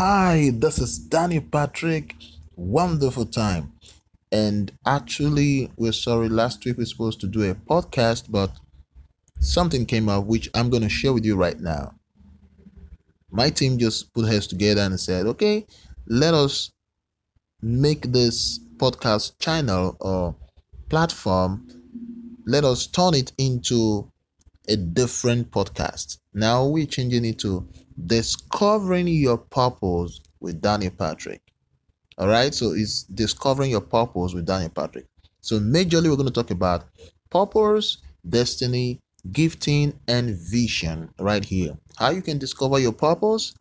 Hi, this is Danny Patrick. Wonderful time. And actually, we're sorry, last week we were supposed to do a podcast, but something came up which I'm going to share with you right now. My team just put heads together and said, okay, let us make this podcast channel or platform, let us turn it into a different podcast. Now we're changing it to Discovering Your Purpose with Danny Patrick. All right, so it's Discovering Your Purpose with Danny Patrick. So, majorly, we're going to talk about purpose, destiny, gifting, and vision right here. How you can discover your purpose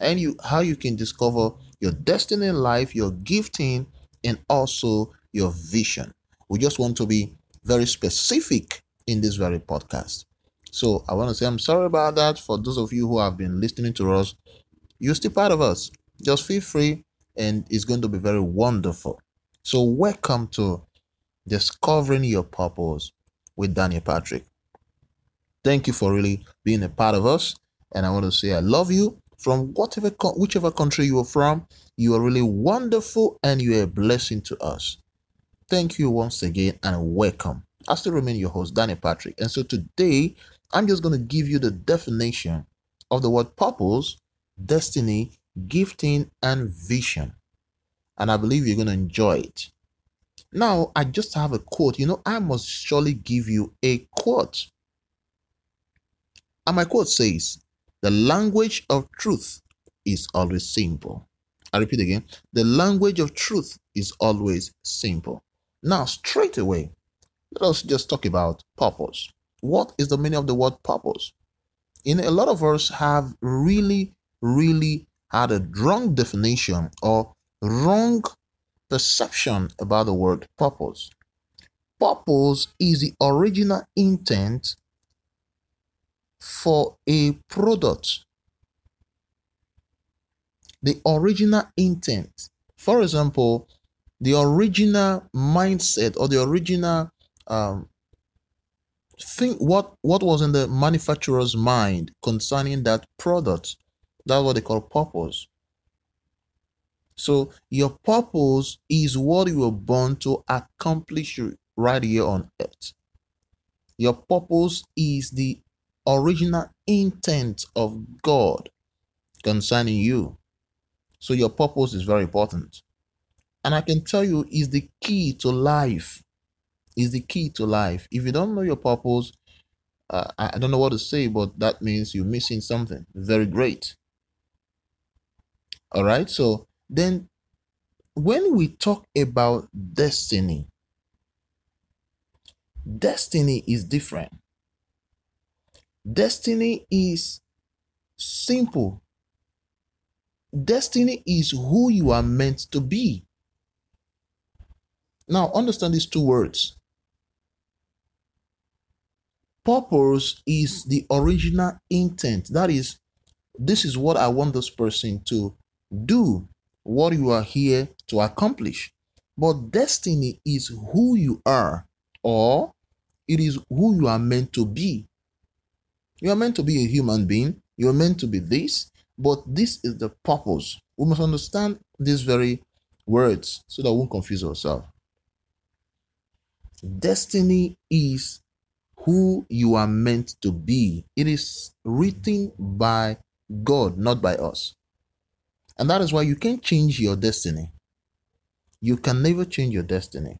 and you how you can discover your destiny in life, your gifting, and also your vision. We just want to be very specific in this very podcast. So I want to say I'm sorry about that for those of you who have been listening to us. You're still part of us. Just feel free, and it's going to be very wonderful. So, welcome to Discovering Your Purpose with Daniel Patrick. Thank you for really being a part of us. And I want to say I love you from whatever whichever country you are from. You are really wonderful and you are a blessing to us. Thank you once again and welcome. I still remain your host, Danny Patrick. And so today I'm just going to give you the definition of the word purpose, destiny, gifting, and vision. And I believe you're going to enjoy it. Now, I just have a quote. You know, I must surely give you a quote. And my quote says, The language of truth is always simple. I repeat again, the language of truth is always simple. Now, straight away, let us just talk about purpose what is the meaning of the word purpose? In a lot of us have really, really had a wrong definition or wrong perception about the word purpose. Purpose is the original intent for a product. The original intent. For example, the original mindset or the original um, think what what was in the manufacturer's mind concerning that product. That's what they call purpose. So your purpose is what you were born to accomplish right here on earth. Your purpose is the original intent of god concerning you. So your purpose is very important. And i can tell you is the key to life is the key to life. If you don't know your purpose, uh, I don't know what to say, but that means you're missing something very great. All right. So then, when we talk about destiny, destiny is different. Destiny is simple. Destiny is who you are meant to be. Now, understand these two words Purpose is the original intent. That is, this is what I want this person to do, what you are here to accomplish. But destiny is who you are, or it is who you are meant to be. You are meant to be a human being, you are meant to be this, but this is the purpose. We must understand these very words so that we won't confuse ourselves. Destiny is who you are meant to be. It is written by God, not by us. And that is why you can't change your destiny. You can never change your destiny.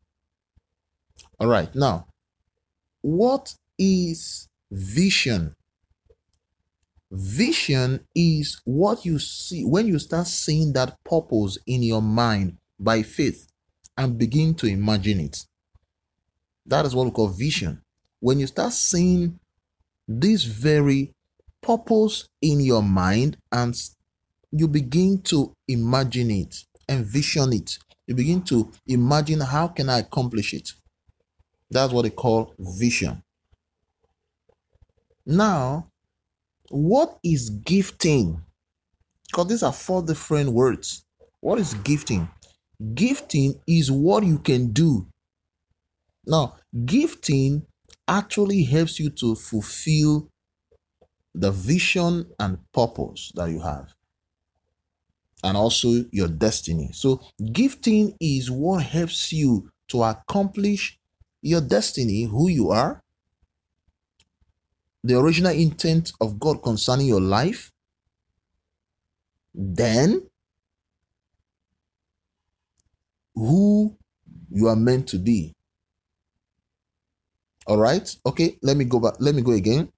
All right, now, what is vision? Vision is what you see when you start seeing that purpose in your mind by faith and begin to imagine it. That is what we call vision when you start seeing this very purpose in your mind and you begin to imagine it, envision it, you begin to imagine how can I accomplish it. That's what they call vision. Now, what is gifting? Because these are four different words. What is gifting? Gifting is what you can do. Now, gifting actually helps you to fulfill the vision and purpose that you have. and also your destiny. So, gifting is what helps you to accomplish your destiny, who you are, the original intent of God concerning your life, then who you are meant to be. All right. Okay. Let me go back. Let me go again.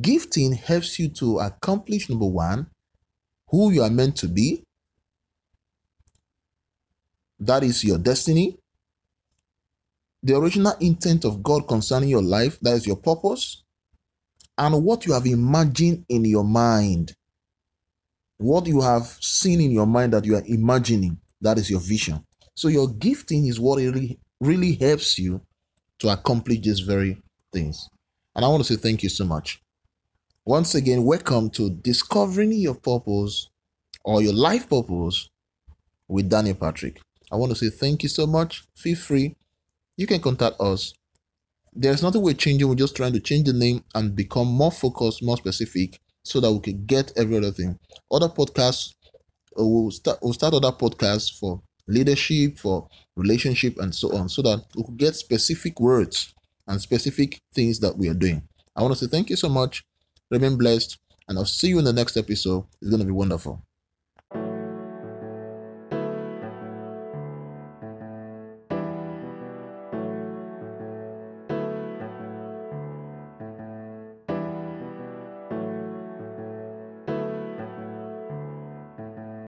Gifting helps you to accomplish number one, who you are meant to be. That is your destiny. The original intent of God concerning your life, that is your purpose. And what you have imagined in your mind. What you have seen in your mind that you are imagining, that is your vision. So your gifting is what really really helps you to accomplish these very things. And I want to say thank you so much. Once again, welcome to Discovering Your Purpose or Your Life Purpose with Daniel Patrick. I want to say thank you so much. Feel free. You can contact us. There's nothing we're changing. We're just trying to change the name and become more focused, more specific, so that we can get every other thing. Other podcasts, uh, we'll start, we'll start other podcasts for leadership, for relationship, and so on, so that we could get specific words and specific things that we are doing. I want to say thank you so much. Remain blessed, and I'll see you in the next episode. It's going to be wonderful.